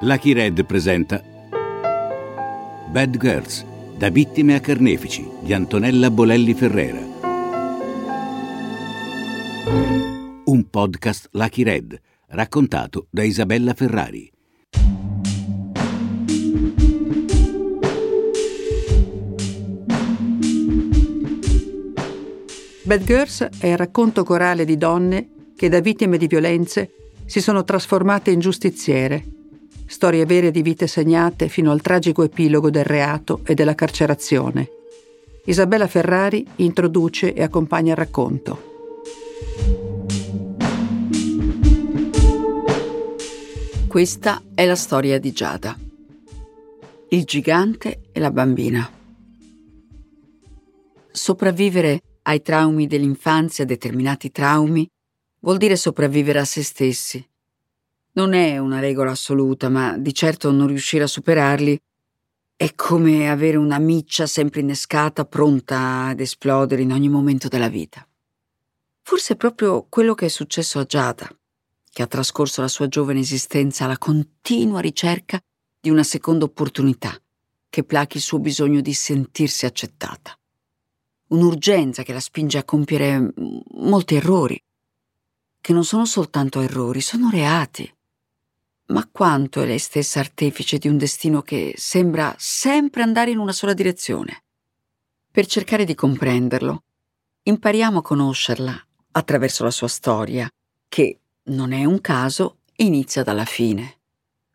Lucky Red presenta Bad Girls, da vittime a carnefici di Antonella Bolelli Ferrera. Un podcast Lucky Red, raccontato da Isabella Ferrari. Bad Girls è il racconto corale di donne che da vittime di violenze si sono trasformate in giustiziere. Storie vere di vite segnate fino al tragico epilogo del reato e della carcerazione. Isabella Ferrari introduce e accompagna il racconto. Questa è la storia di Giada. Il gigante e la bambina. Sopravvivere ai traumi dell'infanzia, determinati traumi, vuol dire sopravvivere a se stessi. Non è una regola assoluta, ma di certo non riuscire a superarli è come avere una miccia sempre innescata, pronta ad esplodere in ogni momento della vita. Forse è proprio quello che è successo a Giada, che ha trascorso la sua giovane esistenza alla continua ricerca di una seconda opportunità che plachi il suo bisogno di sentirsi accettata. Un'urgenza che la spinge a compiere molti errori, che non sono soltanto errori, sono reati. Ma quanto è lei stessa artefice di un destino che sembra sempre andare in una sola direzione? Per cercare di comprenderlo, impariamo a conoscerla attraverso la sua storia, che, non è un caso, inizia dalla fine,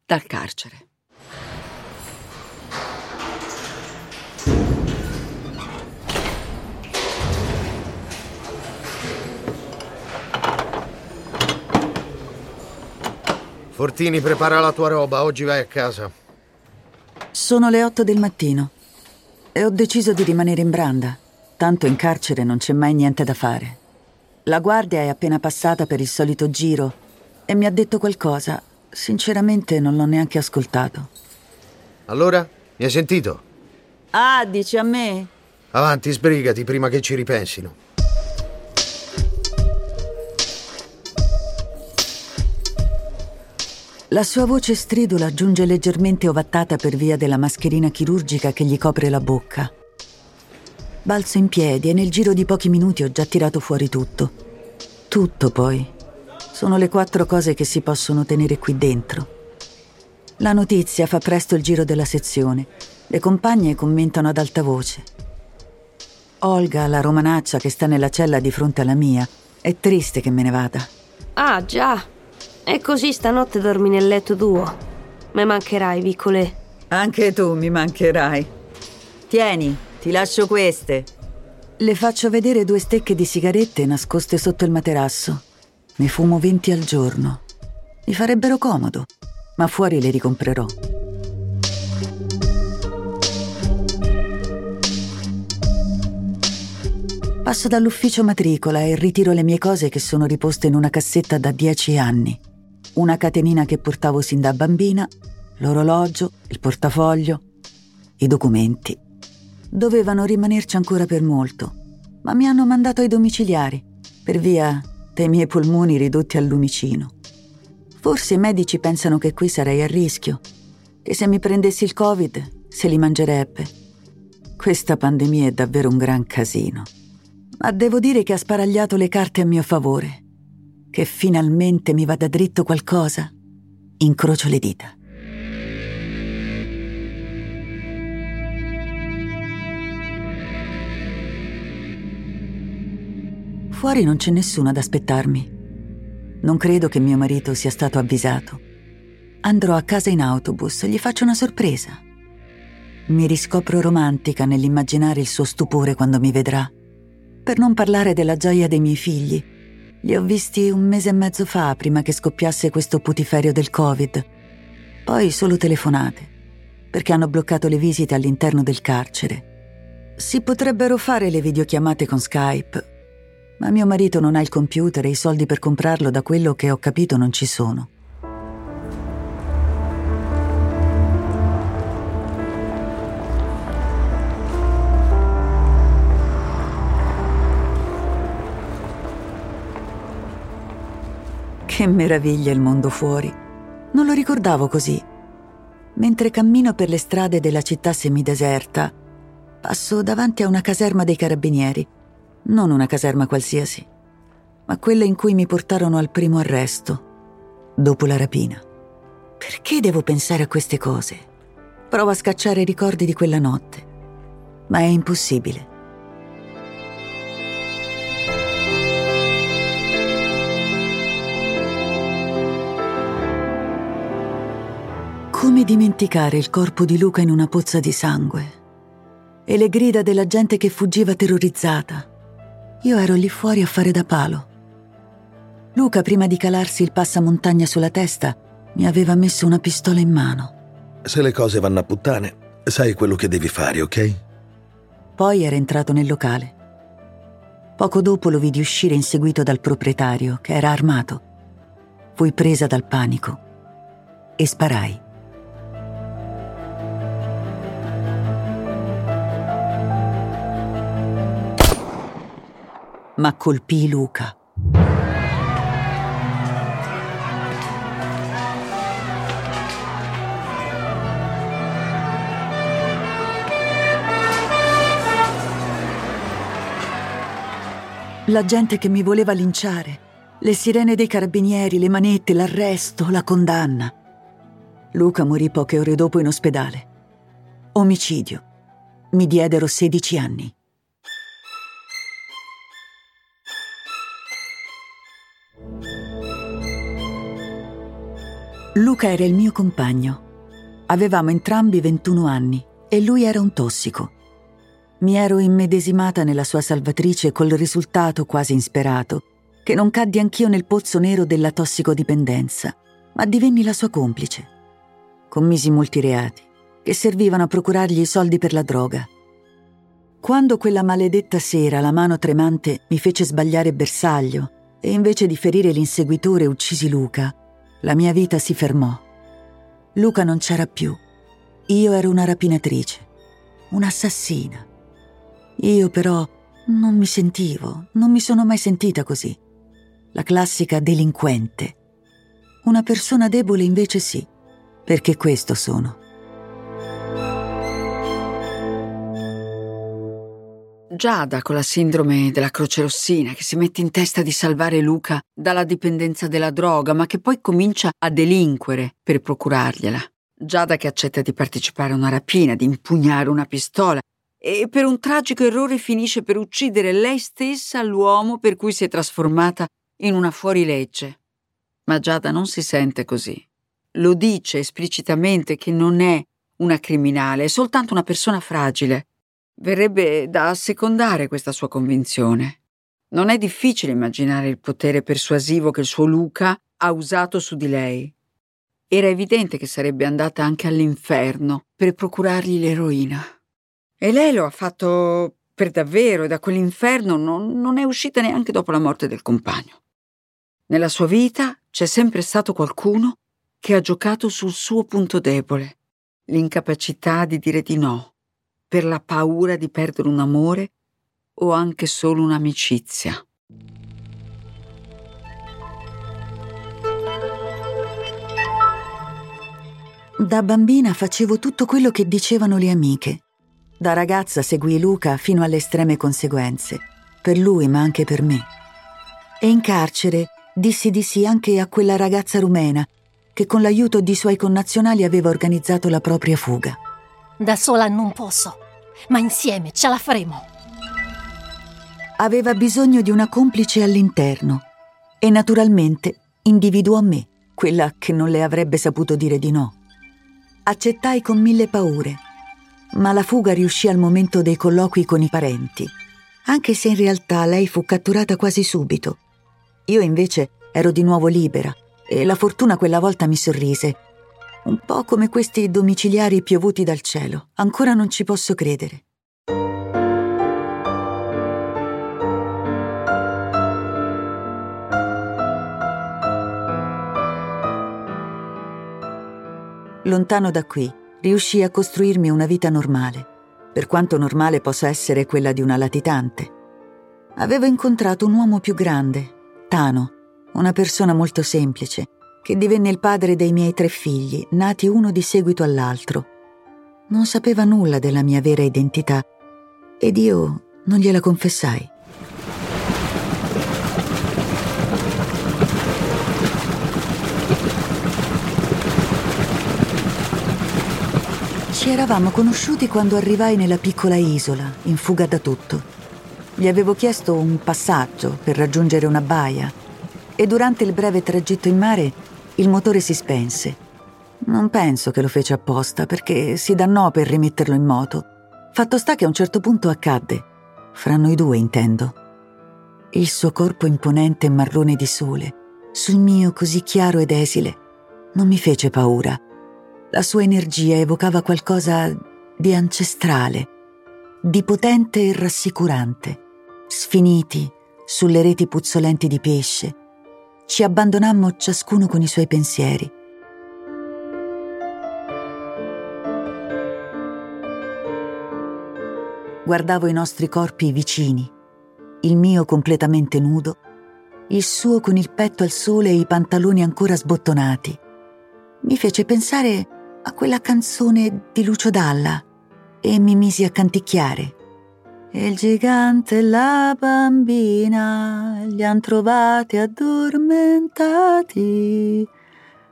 dal carcere. Fortini, prepara la tua roba, oggi vai a casa. Sono le otto del mattino e ho deciso di rimanere in branda, tanto in carcere non c'è mai niente da fare. La guardia è appena passata per il solito giro e mi ha detto qualcosa. Sinceramente non l'ho neanche ascoltato. Allora, mi hai sentito? Ah, dici a me? Avanti, sbrigati prima che ci ripensino. La sua voce stridula giunge leggermente ovattata per via della mascherina chirurgica che gli copre la bocca. Balzo in piedi e nel giro di pochi minuti ho già tirato fuori tutto. Tutto poi. Sono le quattro cose che si possono tenere qui dentro. La notizia fa presto il giro della sezione. Le compagne commentano ad alta voce. Olga, la romanaccia che sta nella cella di fronte alla mia, è triste che me ne vada. Ah, già, e così stanotte dormi nel letto tuo. Mi mancherai, piccole. Anche tu mi mancherai. Tieni, ti lascio queste. Le faccio vedere due stecche di sigarette nascoste sotto il materasso. Ne fumo 20 al giorno. Mi farebbero comodo, ma fuori le ricomprerò. Passo dall'ufficio matricola e ritiro le mie cose che sono riposte in una cassetta da dieci anni una catenina che portavo sin da bambina, l'orologio, il portafoglio, i documenti. Dovevano rimanerci ancora per molto, ma mi hanno mandato ai domiciliari per via dei miei polmoni ridotti al lumicino. Forse i medici pensano che qui sarei a rischio, che se mi prendessi il Covid se li mangerebbe. Questa pandemia è davvero un gran casino. Ma devo dire che ha sparagliato le carte a mio favore che finalmente mi vada dritto qualcosa, incrocio le dita. Fuori non c'è nessuno ad aspettarmi. Non credo che mio marito sia stato avvisato. Andrò a casa in autobus e gli faccio una sorpresa. Mi riscopro romantica nell'immaginare il suo stupore quando mi vedrà. Per non parlare della gioia dei miei figli, li ho visti un mese e mezzo fa, prima che scoppiasse questo putiferio del Covid. Poi solo telefonate, perché hanno bloccato le visite all'interno del carcere. Si potrebbero fare le videochiamate con Skype, ma mio marito non ha il computer e i soldi per comprarlo, da quello che ho capito, non ci sono. Che meraviglia il mondo fuori. Non lo ricordavo così. Mentre cammino per le strade della città semideserta, passo davanti a una caserma dei carabinieri. Non una caserma qualsiasi, ma quella in cui mi portarono al primo arresto, dopo la rapina. Perché devo pensare a queste cose? Provo a scacciare i ricordi di quella notte, ma è impossibile. Come dimenticare il corpo di Luca in una pozza di sangue? E le grida della gente che fuggiva terrorizzata. Io ero lì fuori a fare da palo. Luca, prima di calarsi il passamontagna sulla testa, mi aveva messo una pistola in mano. Se le cose vanno a puttane, sai quello che devi fare, ok? Poi era entrato nel locale. Poco dopo lo vidi uscire inseguito dal proprietario, che era armato. Fui presa dal panico e sparai. Ma colpii Luca. La gente che mi voleva linciare, le sirene dei carabinieri, le manette, l'arresto, la condanna. Luca morì poche ore dopo in ospedale. Omicidio. Mi diedero 16 anni. Luca era il mio compagno. Avevamo entrambi 21 anni e lui era un tossico. Mi ero immedesimata nella sua salvatrice col risultato quasi insperato che non caddi anch'io nel pozzo nero della tossicodipendenza, ma divenni la sua complice. Commisi molti reati che servivano a procurargli i soldi per la droga. Quando quella maledetta sera la mano tremante mi fece sbagliare bersaglio e invece di ferire l'inseguitore uccisi Luca, la mia vita si fermò. Luca non c'era più. Io ero una rapinatrice, un'assassina. Io però non mi sentivo, non mi sono mai sentita così. La classica delinquente. Una persona debole invece sì, perché questo sono. Giada con la sindrome della croce rossina che si mette in testa di salvare Luca dalla dipendenza della droga, ma che poi comincia a delinquere per procurargliela. Giada che accetta di partecipare a una rapina, di impugnare una pistola e per un tragico errore finisce per uccidere lei stessa l'uomo per cui si è trasformata in una fuorilegge. Ma Giada non si sente così. Lo dice esplicitamente che non è una criminale, è soltanto una persona fragile Verrebbe da assecondare questa sua convinzione. Non è difficile immaginare il potere persuasivo che il suo Luca ha usato su di lei. Era evidente che sarebbe andata anche all'inferno per procurargli l'eroina. E lei lo ha fatto per davvero e da quell'inferno non, non è uscita neanche dopo la morte del compagno. Nella sua vita c'è sempre stato qualcuno che ha giocato sul suo punto debole, l'incapacità di dire di no per la paura di perdere un amore o anche solo un'amicizia. Da bambina facevo tutto quello che dicevano le amiche. Da ragazza seguì Luca fino alle estreme conseguenze, per lui ma anche per me. E in carcere dissi di sì anche a quella ragazza rumena che con l'aiuto di suoi connazionali aveva organizzato la propria fuga. Da sola non posso ma insieme ce la faremo. Aveva bisogno di una complice all'interno e naturalmente individuò me, quella che non le avrebbe saputo dire di no. Accettai con mille paure, ma la fuga riuscì al momento dei colloqui con i parenti, anche se in realtà lei fu catturata quasi subito. Io invece ero di nuovo libera e la fortuna quella volta mi sorrise un po' come questi domiciliari piovuti dal cielo. Ancora non ci posso credere. Lontano da qui, riuscii a costruirmi una vita normale, per quanto normale possa essere quella di una latitante. Avevo incontrato un uomo più grande, Tano, una persona molto semplice, che divenne il padre dei miei tre figli, nati uno di seguito all'altro. Non sapeva nulla della mia vera identità ed io non gliela confessai. Ci eravamo conosciuti quando arrivai nella piccola isola, in fuga da tutto. Gli avevo chiesto un passaggio per raggiungere una baia e durante il breve tragitto in mare il motore si spense. Non penso che lo fece apposta perché si dannò per rimetterlo in moto. Fatto sta che a un certo punto accadde. Fra noi due, intendo. Il suo corpo imponente e marrone di sole, sul mio così chiaro ed esile, non mi fece paura la sua energia evocava qualcosa di ancestrale, di potente e rassicurante. Sfiniti sulle reti puzzolenti di pesce, ci abbandonammo ciascuno con i suoi pensieri. Guardavo i nostri corpi vicini, il mio completamente nudo, il suo con il petto al sole e i pantaloni ancora sbottonati. Mi fece pensare a quella canzone di Lucio Dalla e mi misi a canticchiare. Il gigante e la bambina li han trovati addormentati,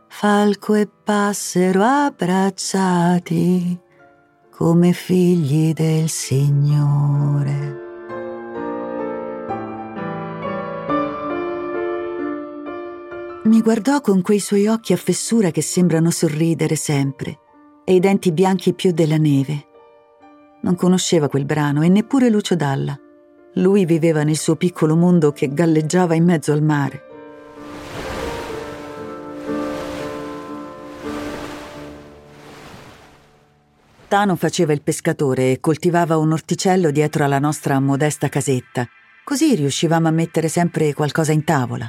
falco e passero abbracciati come figli del Signore. Mi guardò con quei suoi occhi a fessura che sembrano sorridere sempre e i denti bianchi più della neve. Non conosceva quel brano e neppure Lucio Dalla. Lui viveva nel suo piccolo mondo che galleggiava in mezzo al mare. Tano faceva il pescatore e coltivava un orticello dietro alla nostra modesta casetta. Così riuscivamo a mettere sempre qualcosa in tavola.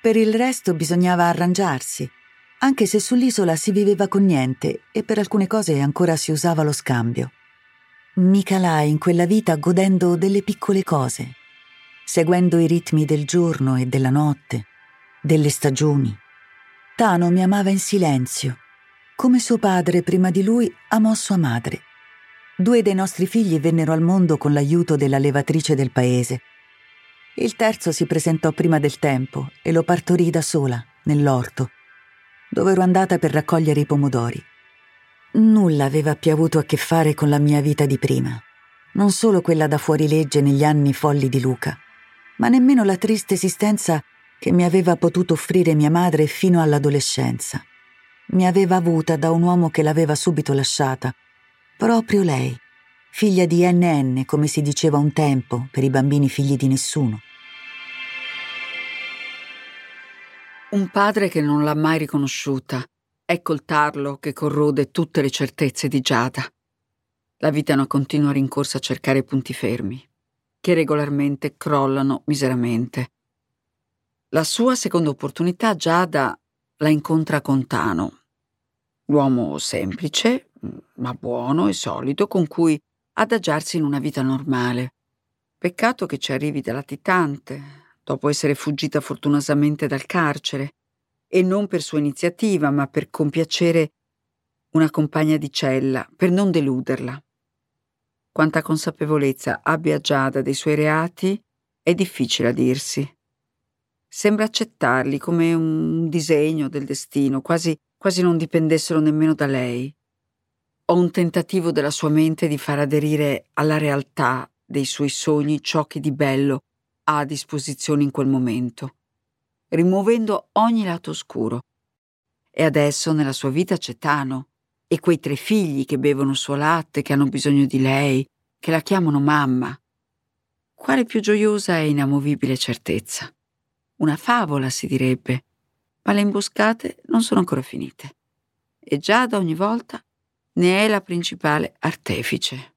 Per il resto bisognava arrangiarsi, anche se sull'isola si viveva con niente e per alcune cose ancora si usava lo scambio. Mi calai in quella vita godendo delle piccole cose, seguendo i ritmi del giorno e della notte, delle stagioni. Tano mi amava in silenzio, come suo padre prima di lui amò sua madre. Due dei nostri figli vennero al mondo con l'aiuto della levatrice del paese il terzo si presentò prima del tempo e lo partorì da sola, nell'orto, dove ero andata per raccogliere i pomodori. Nulla aveva più avuto a che fare con la mia vita di prima, non solo quella da fuorilegge negli anni folli di Luca, ma nemmeno la triste esistenza che mi aveva potuto offrire mia madre fino all'adolescenza. Mi aveva avuta da un uomo che l'aveva subito lasciata, proprio lei, figlia di NN, come si diceva un tempo per i bambini figli di nessuno. Un padre che non l'ha mai riconosciuta. Ecco il tarlo che corrode tutte le certezze di Giada. La vita è una continua rincorsa a cercare punti fermi, che regolarmente crollano miseramente. La sua seconda opportunità Giada la incontra con Tano, l'uomo semplice, ma buono e solido, con cui adagiarsi in una vita normale. Peccato che ci arrivi da latitante, dopo essere fuggita fortunosamente dal carcere, e non per sua iniziativa, ma per compiacere una compagna di cella, per non deluderla. Quanta consapevolezza abbia Giada dei suoi reati è difficile a dirsi. Sembra accettarli come un disegno del destino, quasi, quasi non dipendessero nemmeno da lei. O un tentativo della sua mente di far aderire alla realtà dei suoi sogni ciò che di bello ha a disposizione in quel momento, rimuovendo ogni lato oscuro. E adesso nella sua vita c'è Tano e quei tre figli che bevono il suo latte, che hanno bisogno di lei, che la chiamano mamma. Quale più gioiosa e inamovibile certezza? Una favola, si direbbe, ma le imboscate non sono ancora finite. E già da ogni volta ne è la principale artefice.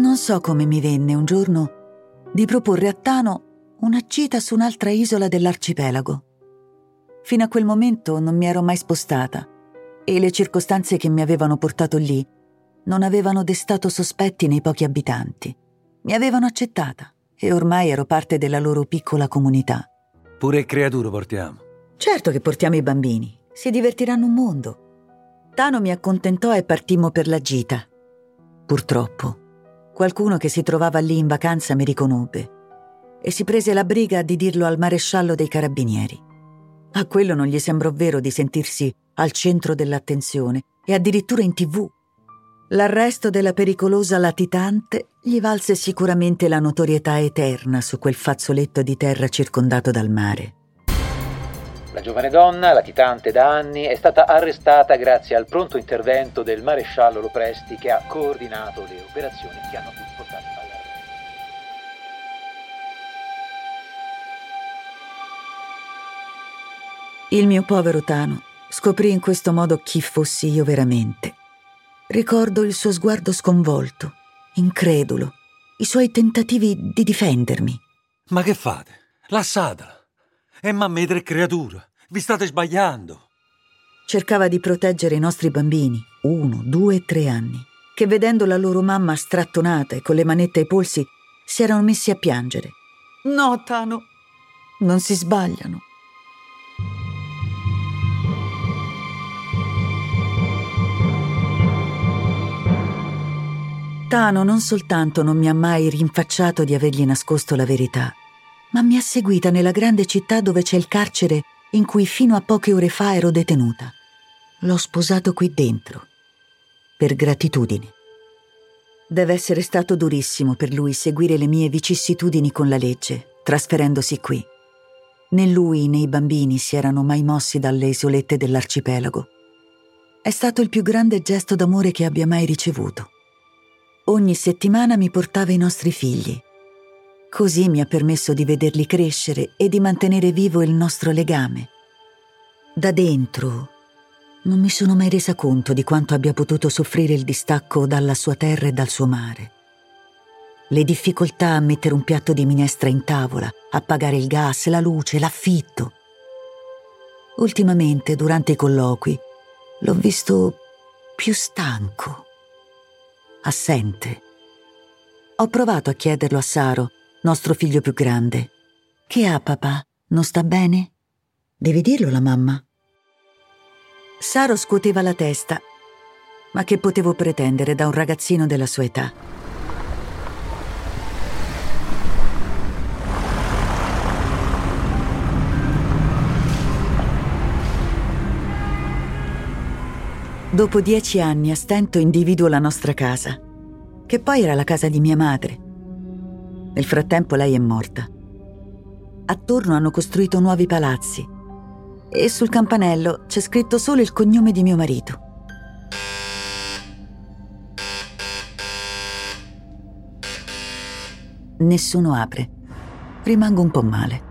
Non so come mi venne un giorno di proporre a Tano una gita su un'altra isola dell'arcipelago. Fino a quel momento non mi ero mai spostata e le circostanze che mi avevano portato lì non avevano destato sospetti nei pochi abitanti. Mi avevano accettata e ormai ero parte della loro piccola comunità. Pure creature portiamo. Certo che portiamo i bambini, si divertiranno un mondo. Tano mi accontentò e partimmo per la gita. Purtroppo, qualcuno che si trovava lì in vacanza mi riconobbe e si prese la briga di dirlo al maresciallo dei carabinieri. A quello non gli sembrò vero di sentirsi al centro dell'attenzione e addirittura in tv. L'arresto della pericolosa latitante gli valse sicuramente la notorietà eterna su quel fazzoletto di terra circondato dal mare. La giovane donna, latitante da anni, è stata arrestata grazie al pronto intervento del maresciallo Lopresti che ha coordinato le operazioni che hanno portato all'arresto. Il mio povero Tano scoprì in questo modo chi fossi io veramente. Ricordo il suo sguardo sconvolto, incredulo, i suoi tentativi di difendermi. Ma che fate? Lasciatela. È mamma di tre creature. Vi state sbagliando. Cercava di proteggere i nostri bambini, uno, due e tre anni, che vedendo la loro mamma strattonata e con le manette ai polsi, si erano messi a piangere. No, Tano, non si sbagliano. Tano non soltanto non mi ha mai rinfacciato di avergli nascosto la verità, ma mi ha seguita nella grande città dove c'è il carcere in cui fino a poche ore fa ero detenuta. L'ho sposato qui dentro, per gratitudine. Deve essere stato durissimo per lui seguire le mie vicissitudini con la legge, trasferendosi qui. Né lui né i bambini si erano mai mossi dalle isolette dell'arcipelago. È stato il più grande gesto d'amore che abbia mai ricevuto. Ogni settimana mi portava i nostri figli. Così mi ha permesso di vederli crescere e di mantenere vivo il nostro legame. Da dentro non mi sono mai resa conto di quanto abbia potuto soffrire il distacco dalla sua terra e dal suo mare. Le difficoltà a mettere un piatto di minestra in tavola, a pagare il gas, la luce, l'affitto. Ultimamente, durante i colloqui, l'ho visto più stanco assente. Ho provato a chiederlo a Saro, nostro figlio più grande. Che ha papà? Non sta bene? Devi dirlo alla mamma. Saro scuoteva la testa. Ma che potevo pretendere da un ragazzino della sua età? Dopo dieci anni a stento individuo la nostra casa, che poi era la casa di mia madre. Nel frattempo lei è morta. Attorno hanno costruito nuovi palazzi e sul campanello c'è scritto solo il cognome di mio marito. Nessuno apre. Rimango un po' male.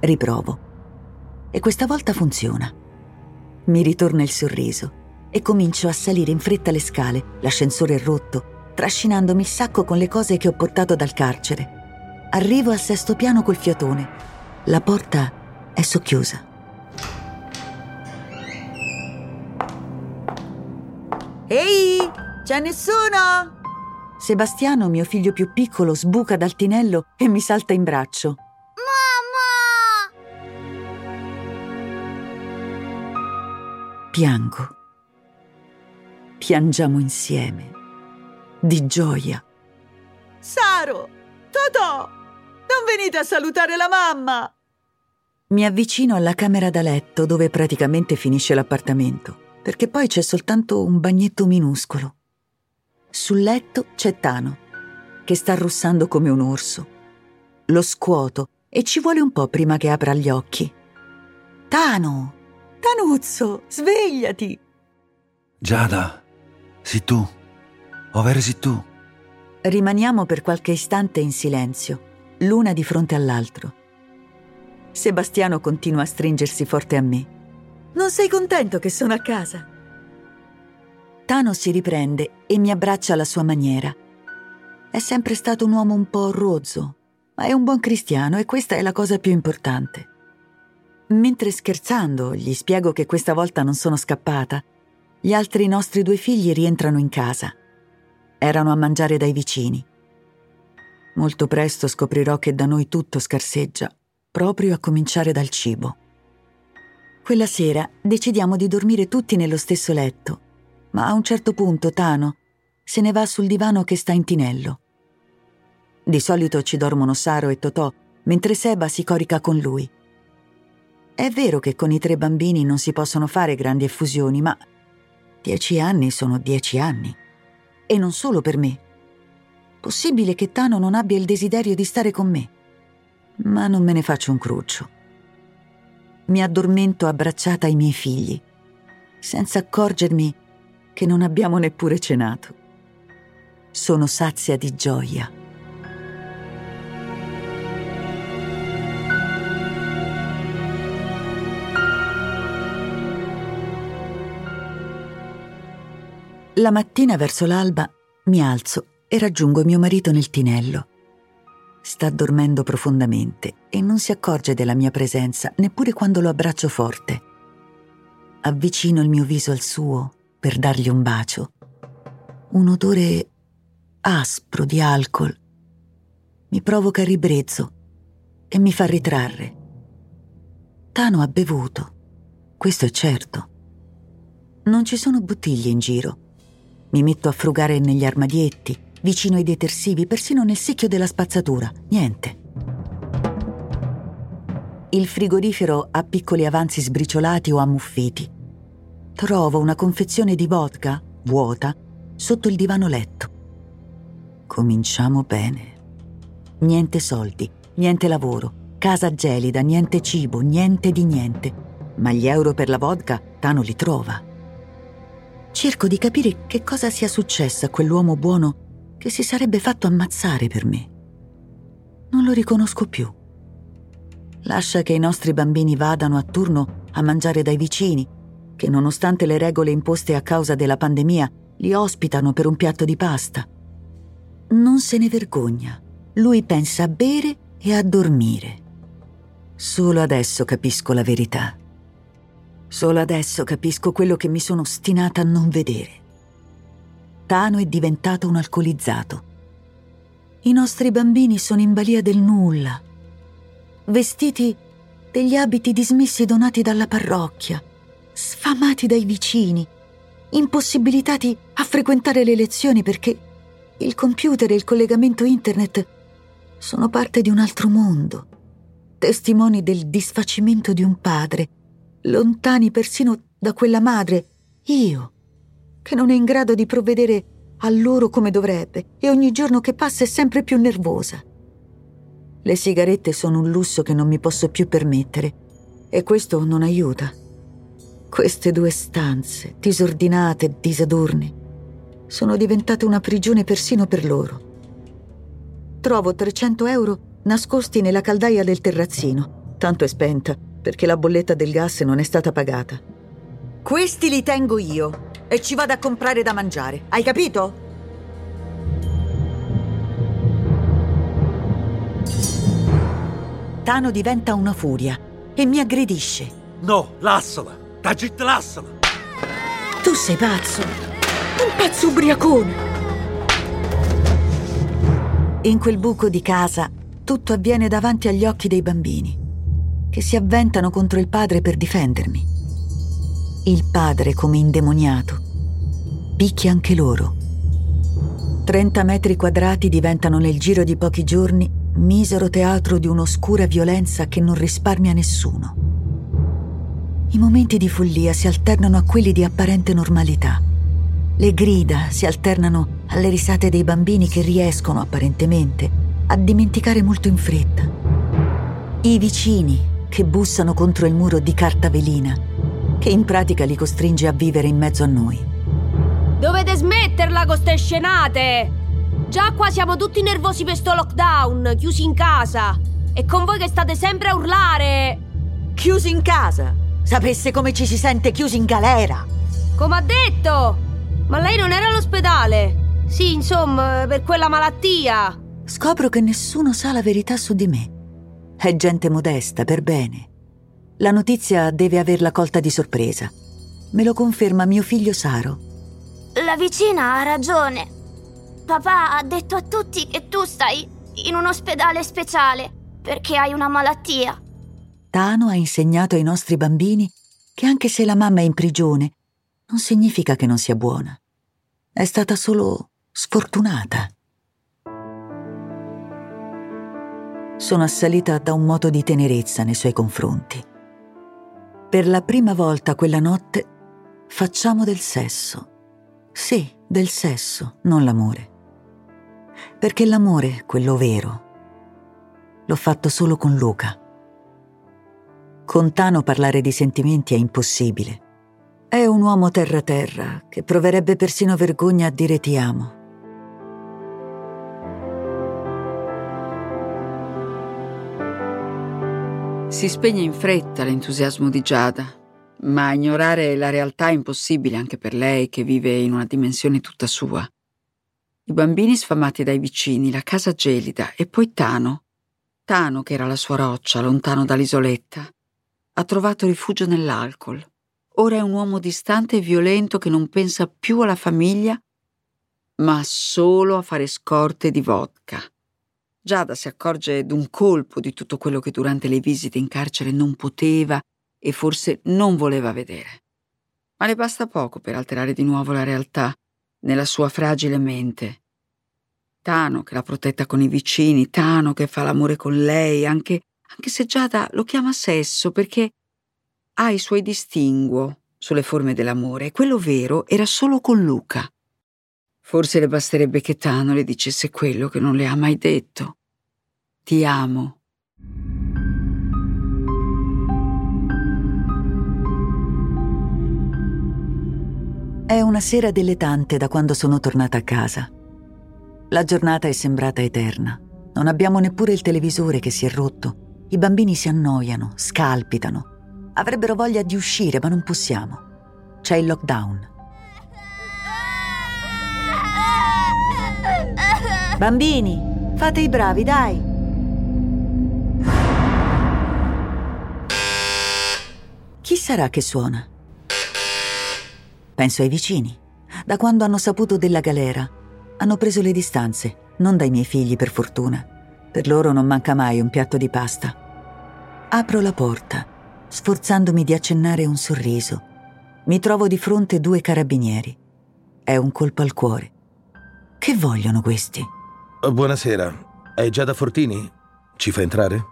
Riprovo. E questa volta funziona. Mi ritorna il sorriso e comincio a salire in fretta le scale, l'ascensore è rotto, trascinandomi il sacco con le cose che ho portato dal carcere. Arrivo al sesto piano col fiatone. La porta è socchiusa. Ehi, c'è nessuno? Sebastiano, mio figlio più piccolo, sbuca dal tinello e mi salta in braccio. Mamma! Piango piangiamo insieme, di gioia. Saro, Totò, non venite a salutare la mamma! Mi avvicino alla camera da letto dove praticamente finisce l'appartamento, perché poi c'è soltanto un bagnetto minuscolo. Sul letto c'è Tano, che sta russando come un orso. Lo scuoto e ci vuole un po' prima che apra gli occhi. Tano! Tanuzzo, svegliati! Giada, sei tu? Ovvero sei tu? Rimaniamo per qualche istante in silenzio, l'una di fronte all'altro. Sebastiano continua a stringersi forte a me. Non sei contento che sono a casa? Tano si riprende e mi abbraccia alla sua maniera. È sempre stato un uomo un po' rozzo, ma è un buon cristiano e questa è la cosa più importante. Mentre scherzando gli spiego che questa volta non sono scappata, gli altri nostri due figli rientrano in casa. Erano a mangiare dai vicini. Molto presto scoprirò che da noi tutto scarseggia, proprio a cominciare dal cibo. Quella sera decidiamo di dormire tutti nello stesso letto, ma a un certo punto Tano se ne va sul divano che sta in tinello. Di solito ci dormono Saro e Totò, mentre Seba si corica con lui. È vero che con i tre bambini non si possono fare grandi effusioni, ma dieci anni sono dieci anni. E non solo per me. Possibile che Tano non abbia il desiderio di stare con me, ma non me ne faccio un cruccio. Mi addormento abbracciata ai miei figli, senza accorgermi che non abbiamo neppure cenato. Sono sazia di gioia. La mattina verso l'alba mi alzo e raggiungo mio marito nel tinello. Sta dormendo profondamente e non si accorge della mia presenza neppure quando lo abbraccio forte. Avvicino il mio viso al suo per dargli un bacio. Un odore aspro di alcol mi provoca ribrezzo e mi fa ritrarre. Tano ha bevuto, questo è certo. Non ci sono bottiglie in giro. Mi metto a frugare negli armadietti, vicino ai detersivi, persino nel secchio della spazzatura. Niente. Il frigorifero ha piccoli avanzi sbriciolati o ammuffiti. Trovo una confezione di vodka, vuota, sotto il divano letto. Cominciamo bene. Niente soldi, niente lavoro, casa gelida, niente cibo, niente di niente. Ma gli euro per la vodka Tano li trova. Cerco di capire che cosa sia successo a quell'uomo buono che si sarebbe fatto ammazzare per me. Non lo riconosco più. Lascia che i nostri bambini vadano a turno a mangiare dai vicini, che nonostante le regole imposte a causa della pandemia li ospitano per un piatto di pasta non se ne vergogna. Lui pensa a bere e a dormire. Solo adesso capisco la verità. Solo adesso capisco quello che mi sono ostinata a non vedere. Tano è diventato un alcolizzato. I nostri bambini sono in balia del nulla, vestiti degli abiti dismessi donati dalla parrocchia, sfamati dai vicini, impossibilitati a frequentare le lezioni perché il computer e il collegamento internet sono parte di un altro mondo, testimoni del disfacimento di un padre, lontani persino da quella madre, io, che non è in grado di provvedere a loro come dovrebbe e ogni giorno che passa è sempre più nervosa. Le sigarette sono un lusso che non mi posso più permettere e questo non aiuta. Queste due stanze, disordinate e disadorne, sono diventate una prigione persino per loro. Trovo 300 euro nascosti nella caldaia del terrazzino. Tanto è spenta, perché la bolletta del gas non è stata pagata. Questi li tengo io e ci vado a comprare da mangiare. Hai capito? Tano diventa una furia e mi aggredisce. No, lassala! Tagit, lassala! Tu sei pazzo! Un pezzo ubriacone! In quel buco di casa tutto avviene davanti agli occhi dei bambini, che si avventano contro il padre per difendermi. Il padre, come indemoniato, picchia anche loro. 30 metri quadrati diventano nel giro di pochi giorni misero teatro di un'oscura violenza che non risparmia nessuno. I momenti di follia si alternano a quelli di apparente normalità. Le grida si alternano alle risate dei bambini che riescono apparentemente a dimenticare molto in fretta. I vicini che bussano contro il muro di carta velina, che in pratica li costringe a vivere in mezzo a noi. Dovete smetterla con ste scenate! Già qua siamo tutti nervosi per sto lockdown, chiusi in casa. E con voi che state sempre a urlare! Chiusi in casa? Sapesse come ci si sente chiusi in galera! Come ha detto! Ma lei non era all'ospedale? Sì, insomma, per quella malattia. Scopro che nessuno sa la verità su di me. È gente modesta, per bene. La notizia deve averla colta di sorpresa. Me lo conferma mio figlio Saro. La vicina ha ragione. Papà ha detto a tutti che tu stai in un ospedale speciale perché hai una malattia. Tano ha insegnato ai nostri bambini che anche se la mamma è in prigione, non significa che non sia buona. È stata solo sfortunata. Sono assalita da un moto di tenerezza nei suoi confronti. Per la prima volta quella notte facciamo del sesso. Sì, del sesso, non l'amore. Perché l'amore, quello vero, l'ho fatto solo con Luca. Con Tano parlare di sentimenti è impossibile. È un uomo terra-terra che proverebbe persino vergogna a dire ti amo. Si spegne in fretta l'entusiasmo di Giada, ma ignorare la realtà è impossibile anche per lei che vive in una dimensione tutta sua. I bambini sfamati dai vicini, la casa gelida e poi Tano. Tano, che era la sua roccia, lontano dall'isoletta, ha trovato rifugio nell'alcol. Ora è un uomo distante e violento che non pensa più alla famiglia, ma solo a fare scorte di vodka. Giada si accorge d'un colpo di tutto quello che durante le visite in carcere non poteva e forse non voleva vedere. Ma le basta poco per alterare di nuovo la realtà nella sua fragile mente. Tano che l'ha protetta con i vicini, Tano che fa l'amore con lei, anche, anche se Giada lo chiama sesso perché ha i suoi distinguo sulle forme dell'amore e quello vero era solo con Luca. Forse le basterebbe che Tano le dicesse quello che non le ha mai detto. Ti amo. È una sera delle tante da quando sono tornata a casa. La giornata è sembrata eterna. Non abbiamo neppure il televisore che si è rotto. I bambini si annoiano, scalpitano. Avrebbero voglia di uscire, ma non possiamo. C'è il lockdown. Bambini, fate i bravi, dai. Chi sarà che suona? Penso ai vicini. Da quando hanno saputo della galera, hanno preso le distanze, non dai miei figli per fortuna. Per loro non manca mai un piatto di pasta. Apro la porta, sforzandomi di accennare un sorriso. Mi trovo di fronte due carabinieri. È un colpo al cuore. Che vogliono questi? Buonasera. È Giada Fortini? Ci fa entrare?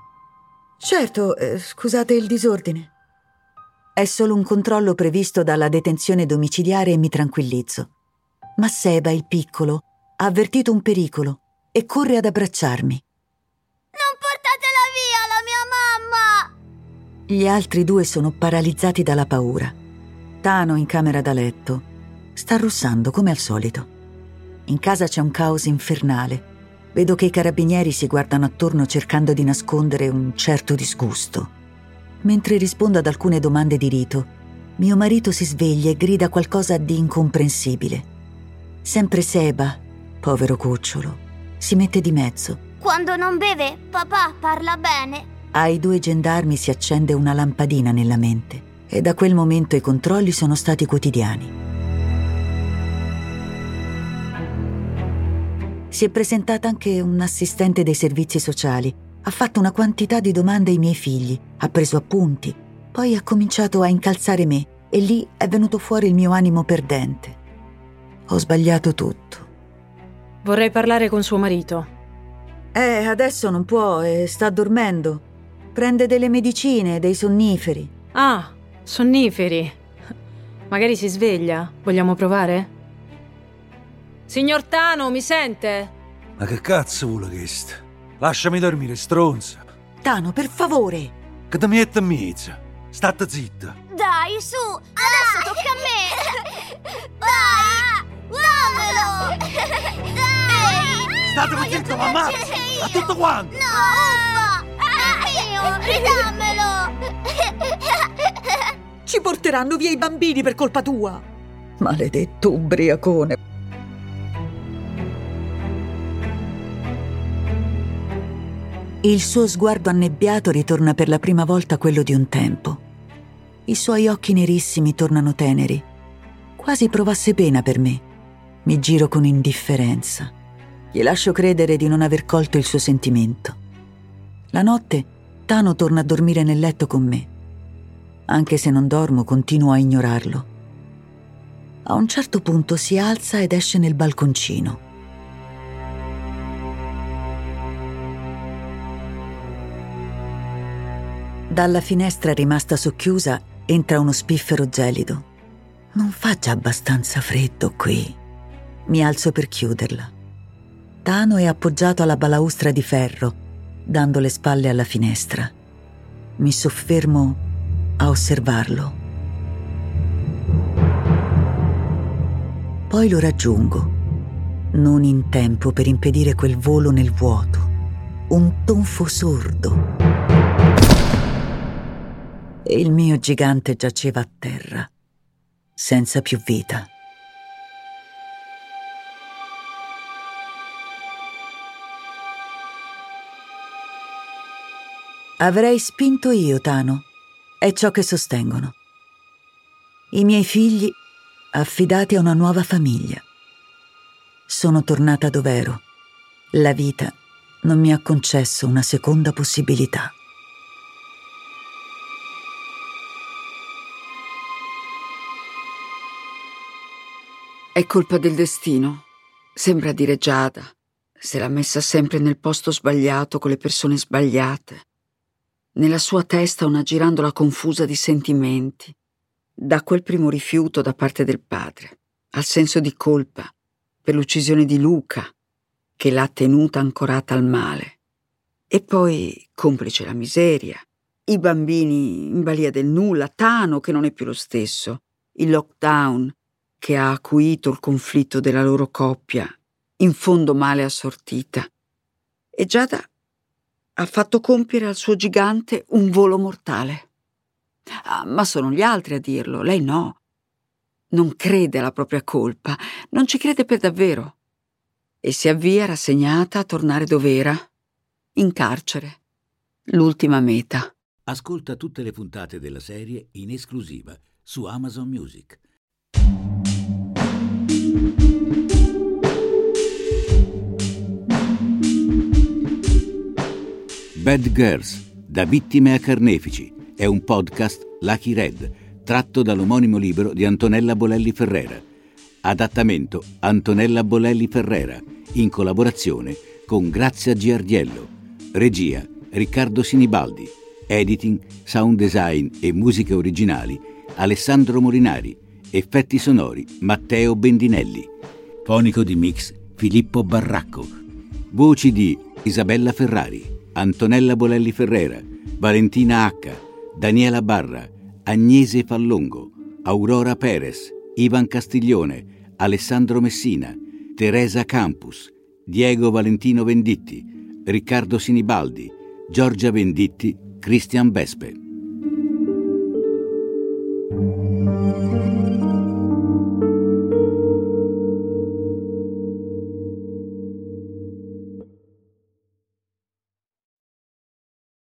Certo, eh, scusate il disordine. È solo un controllo previsto dalla detenzione domiciliare e mi tranquillizzo. Ma Seba, il piccolo, ha avvertito un pericolo e corre ad abbracciarmi. Non portatela via la mia mamma! Gli altri due sono paralizzati dalla paura. Tano in camera da letto. Sta russando come al solito. In casa c'è un caos infernale. Vedo che i carabinieri si guardano attorno cercando di nascondere un certo disgusto. Mentre rispondo ad alcune domande di rito, mio marito si sveglia e grida qualcosa di incomprensibile. Sempre Seba, povero cucciolo, si mette di mezzo. Quando non beve, papà parla bene. Ai due gendarmi si accende una lampadina nella mente e da quel momento i controlli sono stati quotidiani. Si è presentata anche un assistente dei servizi sociali. Ha fatto una quantità di domande ai miei figli, ha preso appunti, poi ha cominciato a incalzare me e lì è venuto fuori il mio animo perdente. Ho sbagliato tutto. Vorrei parlare con suo marito. Eh, adesso non può e sta dormendo. Prende delle medicine, dei sonniferi. Ah, sonniferi. Magari si sveglia. Vogliamo provare? Signor Tano, mi sente? Ma che cazzo vuole questo? Lasciami dormire, stronza. Tano, per favore. Che ti metti in mezzo? State zitta. Dai, su! Adesso tocca a me! Dai! Dammelo! Dai! State zitto, mamma! A tutto quanto! No, uffa! È mio! Ridammelo! Ci porteranno via i bambini per colpa tua. Maledetto ubriacone. Il suo sguardo annebbiato ritorna per la prima volta quello di un tempo. I suoi occhi nerissimi tornano teneri. Quasi provasse pena per me. Mi giro con indifferenza. Gli lascio credere di non aver colto il suo sentimento. La notte Tano torna a dormire nel letto con me. Anche se non dormo, continuo a ignorarlo. A un certo punto si alza ed esce nel balconcino. Dalla finestra rimasta socchiusa entra uno spiffero gelido. Non fa già abbastanza freddo qui. Mi alzo per chiuderla. Tano è appoggiato alla balaustra di ferro, dando le spalle alla finestra. Mi soffermo a osservarlo. Poi lo raggiungo, non in tempo per impedire quel volo nel vuoto. Un tonfo sordo. Il mio gigante giaceva a terra, senza più vita. Avrei spinto io, Tano. È ciò che sostengono. I miei figli affidati a una nuova famiglia. Sono tornata dov'ero. La vita non mi ha concesso una seconda possibilità. È colpa del destino, sembra dire Giada. Se l'ha messa sempre nel posto sbagliato con le persone sbagliate. Nella sua testa una girandola confusa di sentimenti, da quel primo rifiuto da parte del padre, al senso di colpa per l'uccisione di Luca, che l'ha tenuta ancorata al male. E poi, complice la miseria, i bambini in balia del nulla, Tano che non è più lo stesso, il lockdown che ha acuito il conflitto della loro coppia, in fondo male assortita. E Giada ha fatto compiere al suo gigante un volo mortale. Ah, ma sono gli altri a dirlo, lei no. Non crede alla propria colpa, non ci crede per davvero. E si avvia rassegnata a tornare dov'era, in carcere. L'ultima meta. Ascolta tutte le puntate della serie in esclusiva su Amazon Music. Bad Girls, da vittime a carnefici, è un podcast Lucky Red, tratto dall'omonimo libro di Antonella Bolelli Ferrera. Adattamento Antonella Bolelli Ferrera, in collaborazione con Grazia Giardiello. Regia Riccardo Sinibaldi. Editing, sound design e musiche originali Alessandro Morinari. Effetti sonori Matteo Bendinelli. Fonico di mix Filippo Barracco. Voci di Isabella Ferrari. Antonella Bolelli Ferrera, Valentina H, Daniela Barra, Agnese Fallongo, Aurora Perez, Ivan Castiglione, Alessandro Messina, Teresa Campus, Diego Valentino Venditti, Riccardo Sinibaldi, Giorgia Venditti, Cristian Vespe.